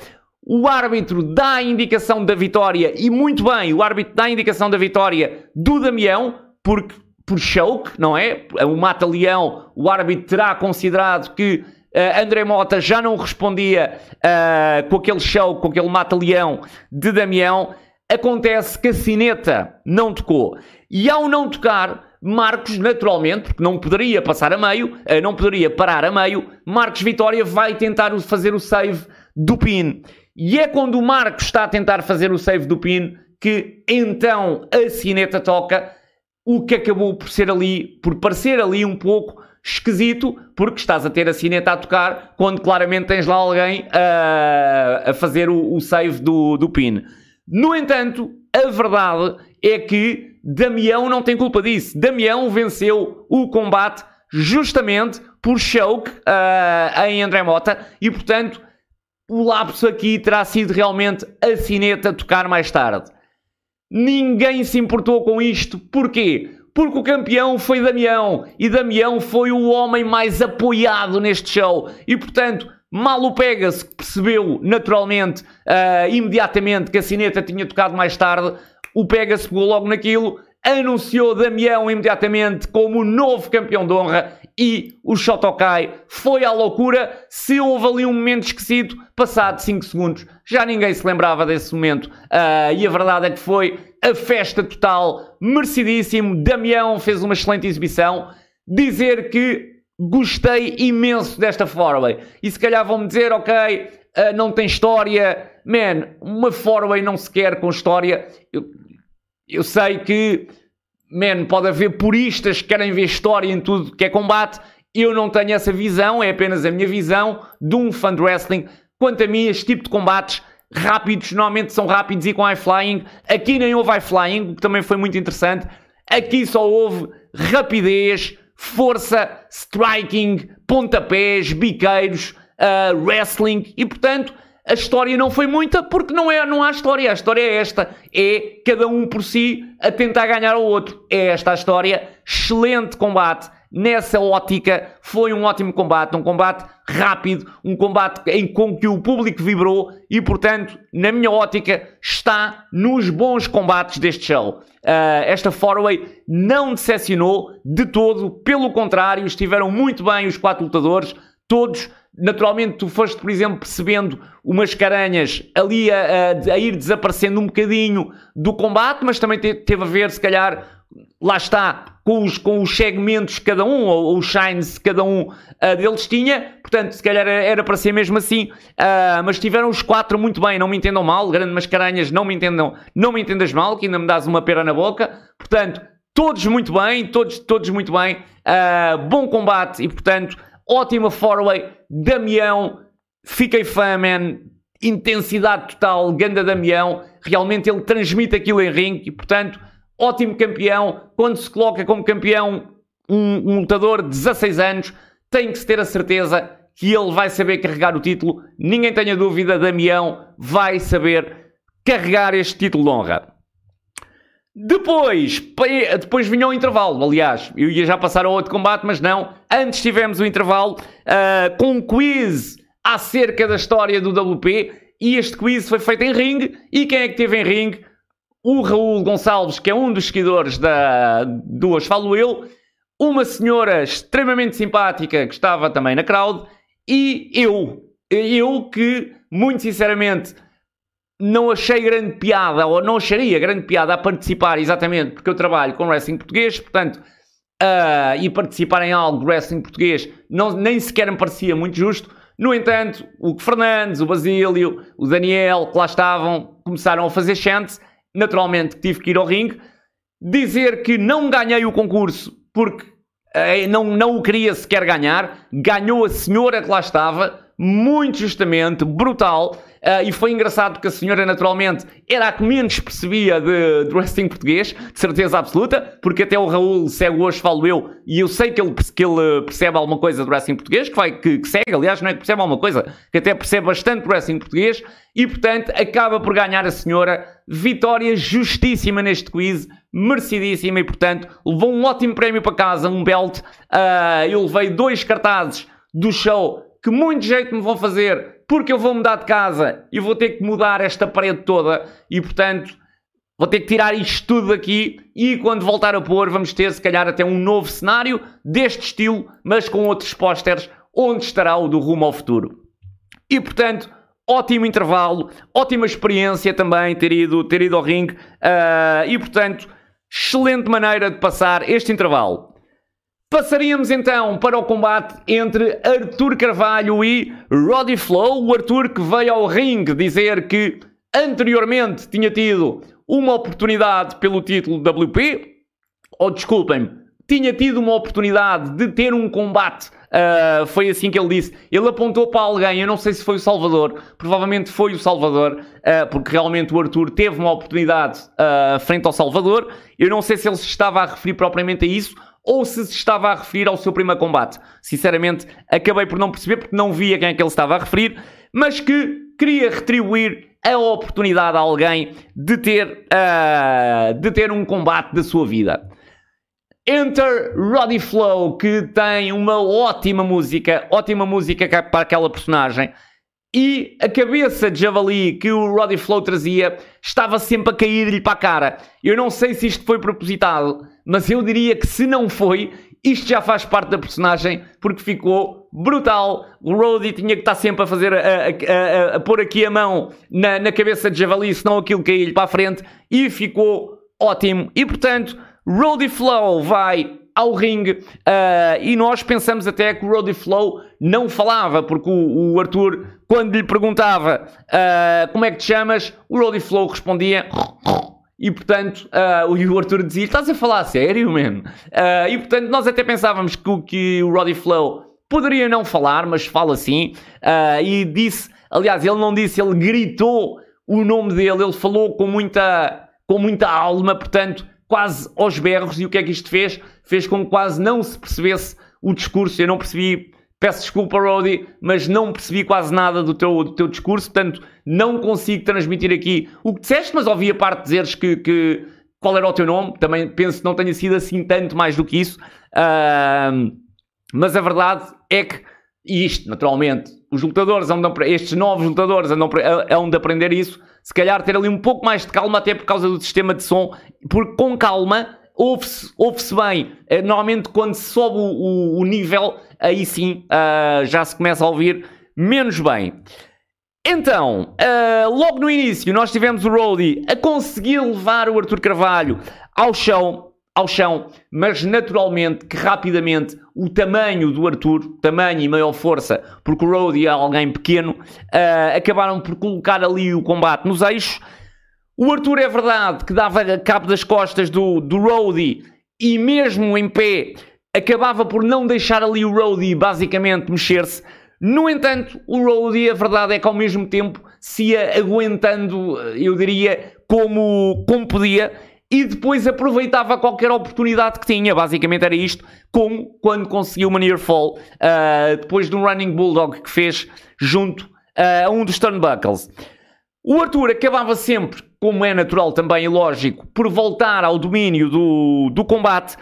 Speaker 1: O árbitro dá a indicação da vitória, e muito bem, o árbitro dá a indicação da vitória do Damião, porque por choke, não é? O mata-leão, o árbitro terá considerado que uh, André Mota já não respondia uh, com aquele choke, com aquele mata-leão de Damião. Acontece que a sineta não tocou. E ao não tocar, Marcos, naturalmente, porque não poderia passar a meio, uh, não poderia parar a meio, Marcos Vitória vai tentar fazer o save do pin. E é quando o Marcos está a tentar fazer o save do pin que então a sineta toca, o que acabou por ser ali, por parecer ali um pouco esquisito, porque estás a ter a sineta a tocar quando claramente tens lá alguém a, a fazer o, o save do, do pin. No entanto, a verdade é que Damião não tem culpa disso. Damião venceu o combate justamente por choke uh, em André Mota e, portanto, o lapso aqui terá sido realmente a sineta tocar mais tarde. Ninguém se importou com isto. Porquê? Porque o campeão foi Damião e Damião foi o homem mais apoiado neste show. E portanto, mal o Pegas percebeu naturalmente, uh, imediatamente, que a sineta tinha tocado mais tarde, o Pegas pegou logo naquilo anunciou Damião imediatamente como novo campeão de honra e o Shotokai foi à loucura. Se houve ali um momento esquecido, passado 5 segundos, já ninguém se lembrava desse momento. Uh, e a verdade é que foi a festa total, merecidíssimo. Damião fez uma excelente exibição. Dizer que gostei imenso desta Foraway. E se calhar vão-me dizer, ok, uh, não tem história. Man, uma Foraway não se quer com história. Eu, eu sei que, man, pode haver puristas que querem ver história em tudo que é combate. Eu não tenho essa visão, é apenas a minha visão de um fã de wrestling. Quanto a mim, este tipo de combates rápidos, normalmente são rápidos e com high flying. Aqui nem houve high flying, o que também foi muito interessante. Aqui só houve rapidez, força, striking, pontapés, biqueiros, uh, wrestling e, portanto, a história não foi muita porque não, é, não há história. A história é esta. É cada um por si a tentar ganhar ao outro. É esta a história. Excelente combate. Nessa ótica, foi um ótimo combate. Um combate rápido. Um combate em com que o público vibrou. E, portanto, na minha ótica, está nos bons combates deste show. Uh, esta Foraway não decepcionou de todo. Pelo contrário, estiveram muito bem os quatro lutadores. Todos Naturalmente, tu foste, por exemplo, percebendo umas caranhas ali a, a, a ir desaparecendo um bocadinho do combate, mas também te, teve a ver, se calhar, lá está, com os, com os segmentos que cada um, ou, os shines que cada um uh, deles tinha. Portanto, se calhar era, era para ser mesmo assim. Uh, mas tiveram os quatro muito bem, não me entendam mal. Grande Mascaranhas, não me entendam, não me entendas mal, que ainda me dás uma pera na boca. Portanto, todos muito bem, todos, todos muito bem. Uh, bom combate e, portanto, ótima four-way, Damião, fiquei fã, man, intensidade total, ganda Damião, realmente ele transmite aquilo em ringue e, portanto, ótimo campeão, quando se coloca como campeão um, um lutador de 16 anos, tem que se ter a certeza que ele vai saber carregar o título, ninguém tenha dúvida, Damião vai saber carregar este título de honra. Depois, depois vinha o intervalo. Aliás, eu ia já passar ao outro combate, mas não. Antes tivemos o intervalo uh, com um quiz acerca da história do WP. E este quiz foi feito em ringue. E quem é que teve em ringue? O Raul Gonçalves, que é um dos seguidores da, do Hoje Falo Eu. Uma senhora extremamente simpática que estava também na crowd. E eu. Eu que, muito sinceramente não achei grande piada, ou não acharia grande piada a participar, exatamente porque eu trabalho com wrestling português, portanto, uh, e participar em algo de wrestling português não, nem sequer me parecia muito justo. No entanto, o Fernandes, o Basílio, o Daniel, que lá estavam, começaram a fazer chance. Naturalmente, tive que ir ao ringue. Dizer que não ganhei o concurso porque uh, não, não o queria sequer ganhar. Ganhou a senhora que lá estava, muito justamente, brutal. Uh, e foi engraçado porque a senhora, naturalmente, era a que menos percebia de, de wrestling português, de certeza absoluta, porque até o Raul segue hoje, falo eu, e eu sei que ele, que ele percebe alguma coisa do wrestling português, que, vai, que, que segue, aliás, não é que percebe alguma coisa, que até percebe bastante wrestling português, e portanto acaba por ganhar a senhora. Vitória justíssima neste quiz, merecidíssima, e portanto levou um ótimo prémio para casa, um belt. Uh, eu levei dois cartazes do show que muito jeito me vão fazer porque eu vou mudar de casa e vou ter que mudar esta parede toda e, portanto, vou ter que tirar isto tudo daqui e quando voltar a pôr vamos ter, se calhar, até um novo cenário deste estilo, mas com outros pósteres, onde estará o do Rumo ao Futuro. E, portanto, ótimo intervalo, ótima experiência também ter ido, ter ido ao ringue uh, e, portanto, excelente maneira de passar este intervalo. Passaríamos então para o combate entre Arthur Carvalho e Roddy Flow. O Arthur que veio ao ringue dizer que anteriormente tinha tido uma oportunidade pelo título WP, ou desculpem-me, tinha tido uma oportunidade de ter um combate. Uh, foi assim que ele disse. Ele apontou para alguém, eu não sei se foi o Salvador, provavelmente foi o Salvador, uh, porque realmente o Arthur teve uma oportunidade uh, frente ao Salvador. Eu não sei se ele se estava a referir propriamente a isso ou se se estava a referir ao seu primeiro combate. Sinceramente, acabei por não perceber porque não via quem é que ele estava a referir, mas que queria retribuir a oportunidade a alguém de ter, uh, de ter um combate da sua vida. Enter Roddy Flow, que tem uma ótima música, ótima música para aquela personagem. E a cabeça de javali que o Roddy Flow trazia estava sempre a cair-lhe para a cara. Eu não sei se isto foi propositado, mas eu diria que se não foi, isto já faz parte da personagem porque ficou brutal. O Roddy tinha que estar sempre a fazer, a, a, a, a pôr aqui a mão na, na cabeça de javali, senão aquilo caía-lhe para a frente e ficou ótimo. E portanto, Roddy Flow vai ao ringue uh, e nós pensamos até que o Roddy Flow não falava, porque o, o Arthur, quando lhe perguntava uh, como é que te chamas, o Roddy Flow respondia e portanto uh, o Arthur dizia: Estás a falar a sério? Uh, e portanto nós até pensávamos que, que o Roddy Flow poderia não falar, mas fala. Uh, e disse: Aliás, ele não disse, ele gritou o nome dele, ele falou com muita, com muita alma, portanto quase aos berros. E o que é que isto fez? Fez com que quase não se percebesse o discurso. Eu não percebi, peço desculpa, Roddy, mas não percebi quase nada do teu, do teu discurso. Portanto, não consigo transmitir aqui o que disseste, mas ouvi a parte dizeres que, que qual era o teu nome. Também penso que não tenha sido assim tanto mais do que isso. Uh, mas a verdade é que, isto, naturalmente, os lutadores, andam, estes novos lutadores andam, andam de aprender isso se calhar ter ali um pouco mais de calma, até por causa do sistema de som, porque com calma ouve-se ouve bem. Eh, normalmente, quando se sobe o, o, o nível, aí sim uh, já se começa a ouvir menos bem. Então, uh, logo no início, nós tivemos o Roddy a conseguir levar o Arthur Carvalho ao chão ao chão, mas naturalmente que rapidamente o tamanho do Arthur, tamanho e maior força, porque o Roddy é alguém pequeno, uh, acabaram por colocar ali o combate nos eixos. O Arthur é verdade que dava cabo das costas do, do Roddy e mesmo em pé acabava por não deixar ali o Roddy basicamente mexer-se. No entanto, o Roddy, a verdade é que ao mesmo tempo se ia aguentando, eu diria, como, como podia e depois aproveitava qualquer oportunidade que tinha. Basicamente era isto, como quando conseguiu uma near fall, uh, depois de um running bulldog que fez junto uh, a um dos turnbuckles. O Arthur acabava sempre, como é natural também e lógico, por voltar ao domínio do, do combate.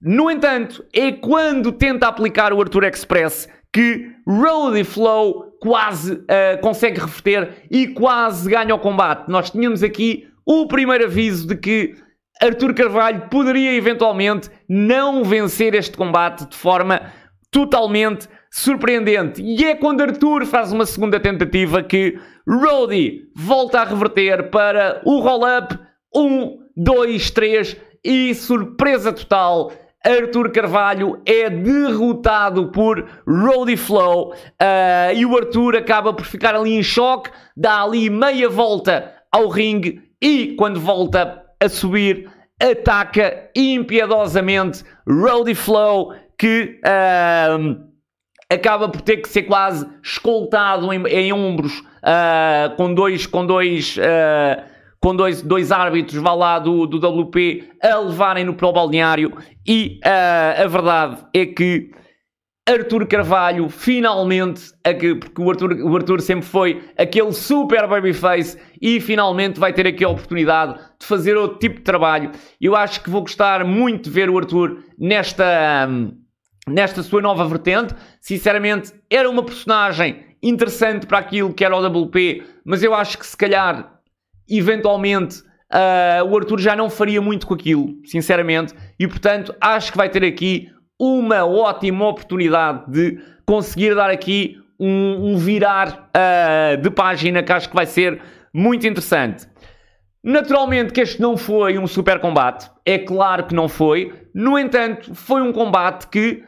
Speaker 1: No entanto, é quando tenta aplicar o Arthur Express que Roddy Flow quase uh, consegue reverter e quase ganha o combate. Nós tínhamos aqui o primeiro aviso de que Arthur Carvalho poderia eventualmente não vencer este combate de forma totalmente surpreendente. E é quando Arthur faz uma segunda tentativa que Roddy volta a reverter para o roll-up 1, 2, 3 e surpresa total. Arthur Carvalho é derrotado por Roddy Flow uh, e o Arthur acaba por ficar ali em choque, dá ali meia volta ao ringue e quando volta a subir, ataca impiedosamente Roddy Flow, que uh, acaba por ter que ser quase escoltado em, em ombros uh, com dois, com dois, uh, com dois, dois árbitros vá lá do, do WP a levarem-no para o balneário e uh, a verdade é que Arthur Carvalho, finalmente, porque o Arthur, o Arthur sempre foi aquele super babyface e finalmente vai ter aqui a oportunidade de fazer outro tipo de trabalho. Eu acho que vou gostar muito de ver o Arthur nesta, nesta sua nova vertente. Sinceramente, era uma personagem interessante para aquilo que era o WP, mas eu acho que se calhar, eventualmente, uh, o Arthur já não faria muito com aquilo, sinceramente, e portanto acho que vai ter aqui uma ótima oportunidade de conseguir dar aqui um, um virar uh, de página que acho que vai ser muito interessante. Naturalmente que este não foi um super combate, é claro que não foi, no entanto, foi um combate que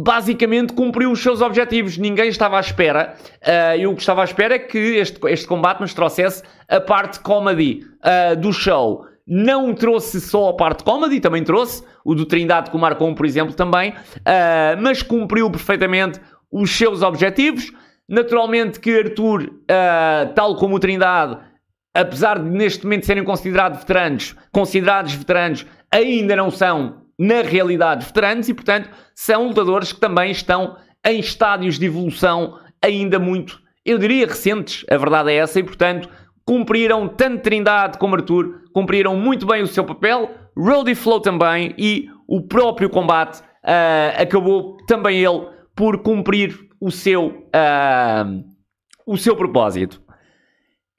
Speaker 1: basicamente cumpriu os seus objetivos. Ninguém estava à espera. Uh, eu que estava à espera é que este, este combate nos trouxesse a parte comedy uh, do show não trouxe só a parte comedy, também trouxe o do Trindade com o Marcon, por exemplo, também, uh, mas cumpriu perfeitamente os seus objetivos. Naturalmente que Arthur, tal como o Trindade, apesar de neste momento serem considerados veteranos, considerados veteranos, ainda não são, na realidade, veteranos e, portanto, são lutadores que também estão em estádios de evolução ainda muito, eu diria, recentes. A verdade é essa e, portanto, cumpriram, tanto Trindade como Arthur, cumpriram muito bem o seu papel, Roddy Flow também, e o próprio combate uh, acabou também ele por cumprir o seu, uh, o seu propósito.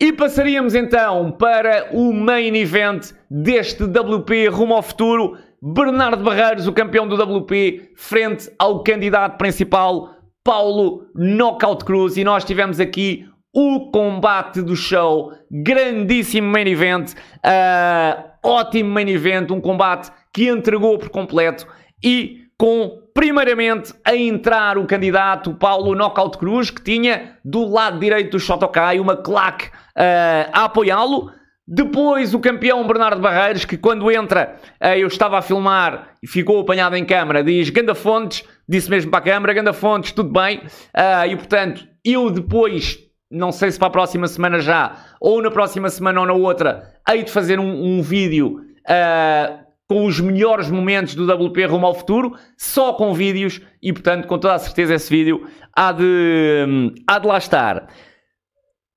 Speaker 1: E passaríamos então para o main event deste WP rumo ao futuro. Bernardo Barreiros, o campeão do WP, frente ao candidato principal, Paulo Knockout Cruz. E nós tivemos aqui o combate do show, grandíssimo main event, uh, ótimo main event, um combate que entregou por completo e com primeiramente a entrar o candidato Paulo Knockout Cruz, que tinha do lado direito do Shotokai uma claque uh, a apoiá-lo. Depois o campeão Bernardo Barreiros, que quando entra, uh, eu estava a filmar e ficou apanhado em câmara, diz Ganda Fontes, disse mesmo para a câmara, Ganda Fontes, tudo bem. Uh, e portanto, eu depois não sei se para a próxima semana já, ou na próxima semana ou na outra, hei de fazer um, um vídeo uh, com os melhores momentos do WP rumo ao futuro, só com vídeos, e portanto, com toda a certeza, esse vídeo há de, há de lá estar.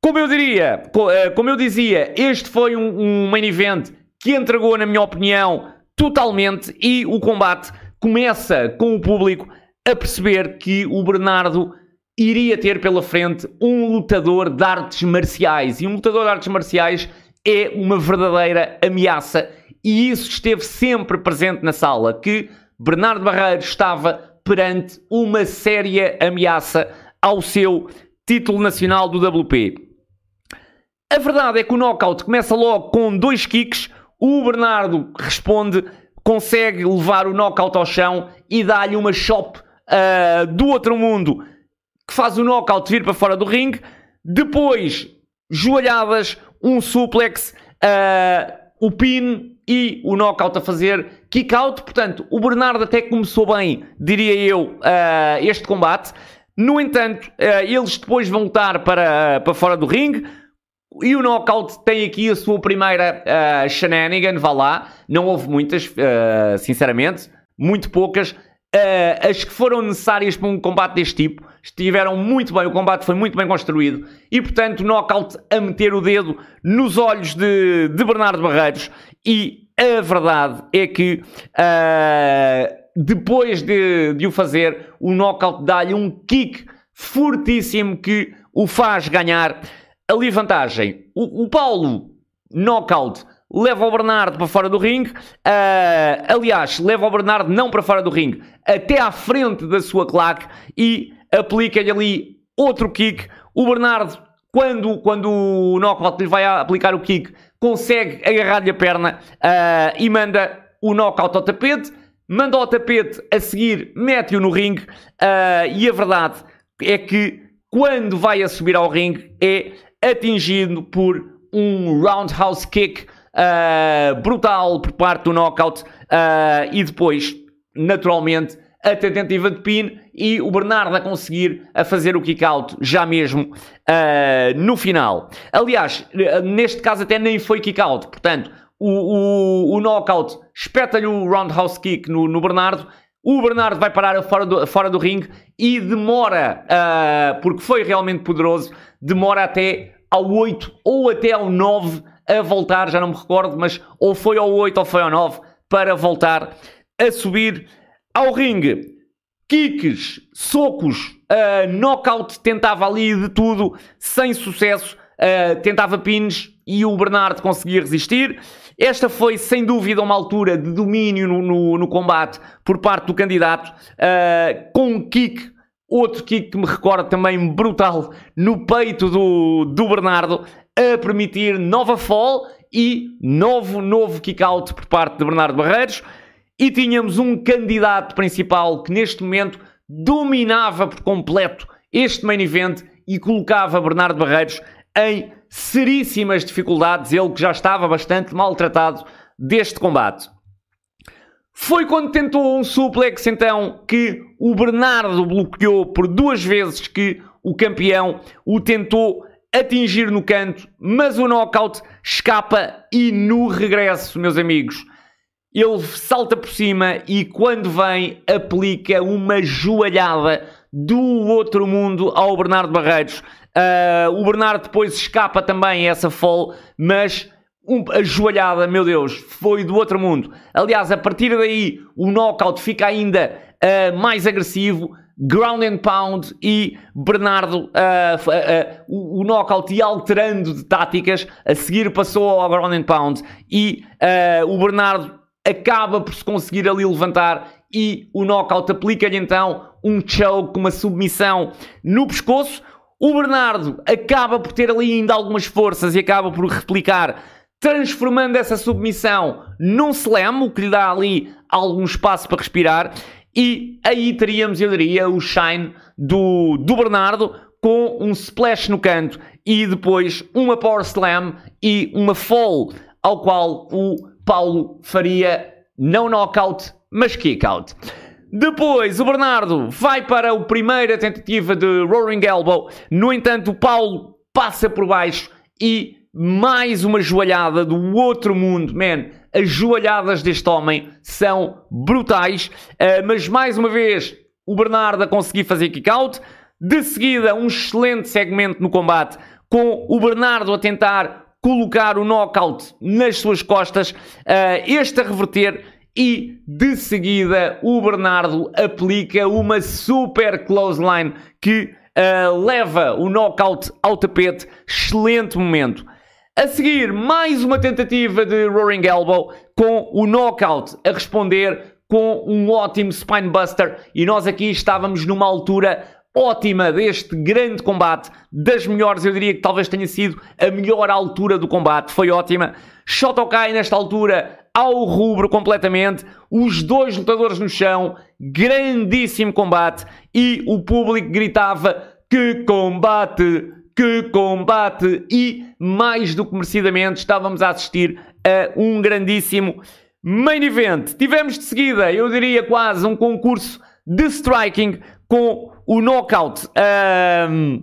Speaker 1: Como eu diria, ah, como eu dizia, este foi um, um main event que entregou, na minha opinião, totalmente, e o combate começa com o público a perceber que o Bernardo iria ter pela frente um lutador de artes marciais. E um lutador de artes marciais é uma verdadeira ameaça. E isso esteve sempre presente na sala, que Bernardo Barreiro estava perante uma séria ameaça ao seu título nacional do WP. A verdade é que o knockout começa logo com dois kicks, o Bernardo responde, consegue levar o knockout ao chão e dá-lhe uma chop uh, do outro mundo que faz o knockout vir para fora do ringue. Depois, joelhadas, um suplex, uh, o pin e o knockout a fazer kick out. Portanto, o Bernardo até começou bem, diria eu, uh, este combate. No entanto, uh, eles depois vão lutar para, para fora do ringue. E o Knockout tem aqui a sua primeira uh, shenanigan, vá lá. Não houve muitas, uh, sinceramente, muito poucas. Uh, as que foram necessárias para um combate deste tipo estiveram muito bem, o combate foi muito bem construído e, portanto, knockout a meter o dedo nos olhos de, de Bernardo Barreiros. E a verdade é que uh, depois de, de o fazer, o knockout dá-lhe um kick fortíssimo que o faz ganhar ali vantagem. O, o Paulo, knockout leva o Bernardo para fora do ringue. Uh, aliás, leva o Bernardo não para fora do ringue, até à frente da sua claque e aplica-lhe ali outro kick. O Bernardo, quando, quando o knockout lhe vai aplicar o kick, consegue agarrar-lhe a perna uh, e manda o knockout ao tapete. Manda ao tapete a seguir, mete-o no ringue. Uh, e a verdade é que quando vai a subir ao ringue é atingido por um roundhouse kick uh, brutal por parte do knockout uh, e depois, naturalmente, a tentativa de pin e o Bernardo a conseguir a fazer o kick-out já mesmo uh, no final. Aliás, neste caso até nem foi kick-out, portanto, o, o, o knockout espeta-lhe o roundhouse kick no, no, Bernardo. O Bernardo vai parar fora do, fora do ringue e demora, uh, porque foi realmente poderoso, demora até ao 8 ou até ao 9 a voltar, já não me recordo, mas ou foi ao 8 ou foi ao 9 para voltar a subir ao ringue. Kicks, socos, uh, knockout, tentava ali de tudo, sem sucesso, uh, tentava pins e o Bernardo conseguia resistir. Esta foi sem dúvida uma altura de domínio no, no, no combate por parte do candidato, uh, com um kick, outro kick que me recorda também brutal, no peito do, do Bernardo, a permitir nova fall e novo, novo kick-out por parte de Bernardo Barreiros. E tínhamos um candidato principal que neste momento dominava por completo este main event e colocava Bernardo Barreiros em seríssimas dificuldades, ele que já estava bastante maltratado deste combate. Foi quando tentou um suplex, então, que o Bernardo bloqueou por duas vezes que o campeão o tentou atingir no canto, mas o knockout escapa e no regresso, meus amigos, ele salta por cima e quando vem aplica uma joalhada do outro mundo ao Bernardo Barreiros. Uh, o Bernardo depois escapa também a essa fall, mas um, joalhada, meu Deus, foi do outro mundo. Aliás, a partir daí o knockout fica ainda uh, mais agressivo ground and pound e Bernardo uh, uh, o, knockout e alterando de táticas. A seguir passou ao ground and pound e o Bernardo acaba por se conseguir ali levantar e o knockout aplica-lhe então um choke, uma submissão no pescoço. O Bernardo acaba por ter ali ainda algumas forças e acaba por replicar, transformando essa submissão num slam, o que lhe dá ali algum espaço para respirar. E aí teríamos, eu diria, o shine do, do Bernardo com um splash no canto e depois uma power slam e uma fall, ao qual o Paulo faria não knockout, mas kickout. Depois, o Bernardo vai para a primeira tentativa de Roaring Elbow. No entanto, o Paulo passa por baixo e mais uma joalhada do outro mundo. Man, as joalhadas deste homem são brutais. Uh, mas mais uma vez, o Bernardo a conseguir fazer kick-out. De seguida, um excelente segmento no combate com o Bernardo a tentar colocar o knockout nas suas costas, uh, este a reverter e de seguida o Bernardo aplica uma super close line que uh, leva o knockout ao tapete. Excelente momento. A seguir, mais uma tentativa de Roaring Elbow com o knockout a responder com um ótimo Spinebuster. E nós aqui estávamos numa altura ótima deste grande combate, das melhores, eu diria que talvez tenha sido a melhor altura do combate, foi ótima. Shotokai nesta altura ao rubro completamente, os dois lutadores no chão, grandíssimo combate e o público gritava que combate! que combate! E, mais do que merecidamente, estávamos a assistir a um grandíssimo main event. Tivemos de seguida, eu diria quase, um concurso de striking com o knockout. Um,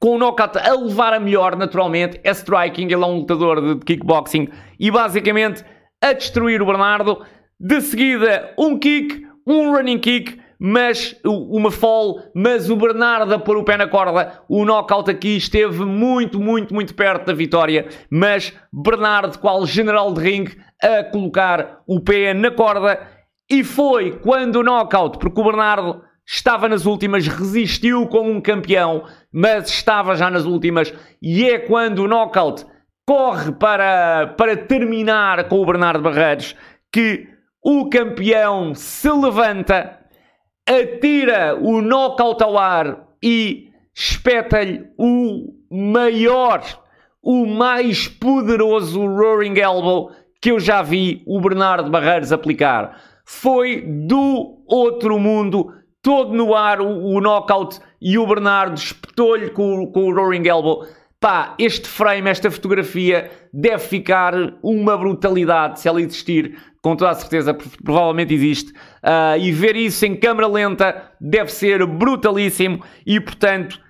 Speaker 1: com o knockout a levar a melhor, naturalmente. É striking, ele é um lutador de kickboxing e basicamente a destruir o Bernardo. De seguida, um kick, um running kick mas uma fall, mas o Bernardo a pôr o pé na corda, o knockout aqui esteve muito, muito, muito perto da vitória, mas Bernardo, qual general de ring, a colocar o pé na corda, e foi quando o knockout, porque o Bernardo estava nas últimas, resistiu como um campeão, mas estava já nas últimas, e é quando o knockout corre para, para terminar com o Bernardo Barreiros que o campeão se levanta atira o knockout ao ar e espeta-lhe o maior, o mais poderoso Roaring Elbow que eu já vi o Bernardo Barreiros aplicar. Foi do outro mundo, todo no ar, o, o knockout, e o Bernardo espetou-lhe com, com o Roaring Elbow. Pá, este frame, esta fotografia deve ficar uma brutalidade se ela existir, com toda a certeza, provavelmente existe. Uh, e ver isso em câmera lenta deve ser brutalíssimo. E portanto,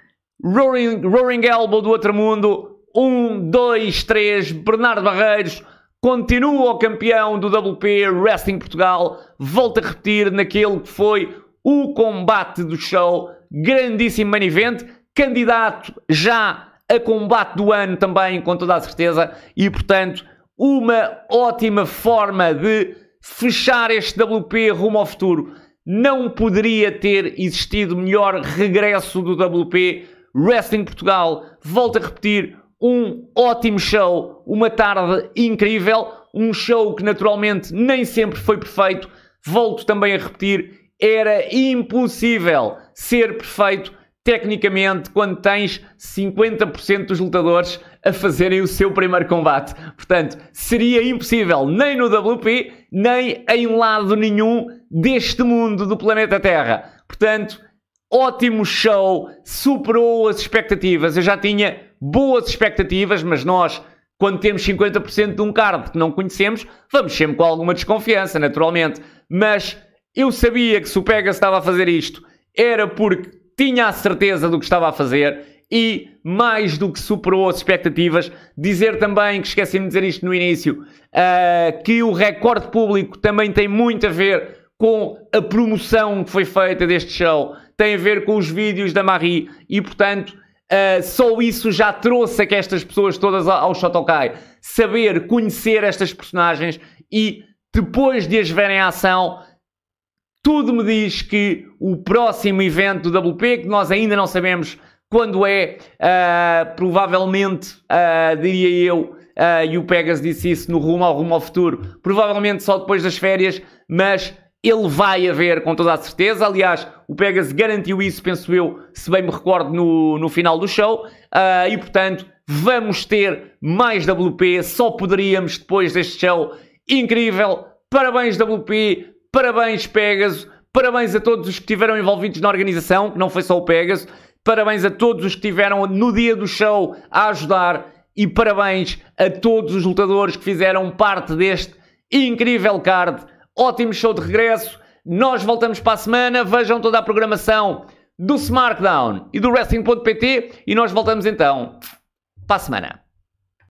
Speaker 1: Roaring, Roaring Elbow do outro mundo, um, dois, três, Bernardo Barreiros continua o campeão do WP Wrestling Portugal. Volto a repetir naquele que foi o combate do show, grandíssimo main event, candidato já a combate do ano também, com toda a certeza, e portanto, uma ótima forma de fechar este WP rumo ao futuro. Não poderia ter existido melhor regresso do WP Wrestling Portugal. Volto a repetir, um ótimo show, uma tarde incrível, um show que naturalmente nem sempre foi perfeito. Volto também a repetir, era impossível ser perfeito tecnicamente, quando tens 50% dos lutadores a fazerem o seu primeiro combate. Portanto, seria impossível nem no WP, nem em lado nenhum deste mundo do planeta Terra. Portanto, ótimo show, superou as expectativas. Eu já tinha boas expectativas, mas nós, quando temos 50% de um card que não conhecemos, vamos sempre com alguma desconfiança, naturalmente. Mas eu sabia que se o Pegas estava a fazer isto, era porque tinha a certeza do que estava a fazer e, mais do que superou as expectativas, dizer também, que esqueci de dizer isto no início, uh, que o recorde público também tem muito a ver com a promoção que foi feita deste show, tem a ver com os vídeos da Marie e, portanto, uh, só isso já trouxe a estas pessoas todas ao Shotokai. Saber, conhecer estas personagens e depois de as verem em ação, tudo me diz que o próximo evento do WP, que nós ainda não sabemos quando é, uh, provavelmente, uh, diria eu, uh, e o Pegas disse isso no rumo ao rumo ao futuro, provavelmente só depois das férias, mas ele vai haver com toda a certeza. Aliás, o Pegas garantiu isso, penso eu, se bem me recordo, no, no final do show. Uh, e portanto, vamos ter mais WP. Só poderíamos depois deste show incrível. Parabéns, WP. Parabéns, Pegasus. Parabéns a todos os que estiveram envolvidos na organização, que não foi só o Pegasus. Parabéns a todos os que estiveram no dia do show a ajudar. E parabéns a todos os lutadores que fizeram parte deste incrível card. Ótimo show de regresso. Nós voltamos para a semana. Vejam toda a programação do SmackDown e do Wrestling.pt. E nós voltamos então para a semana.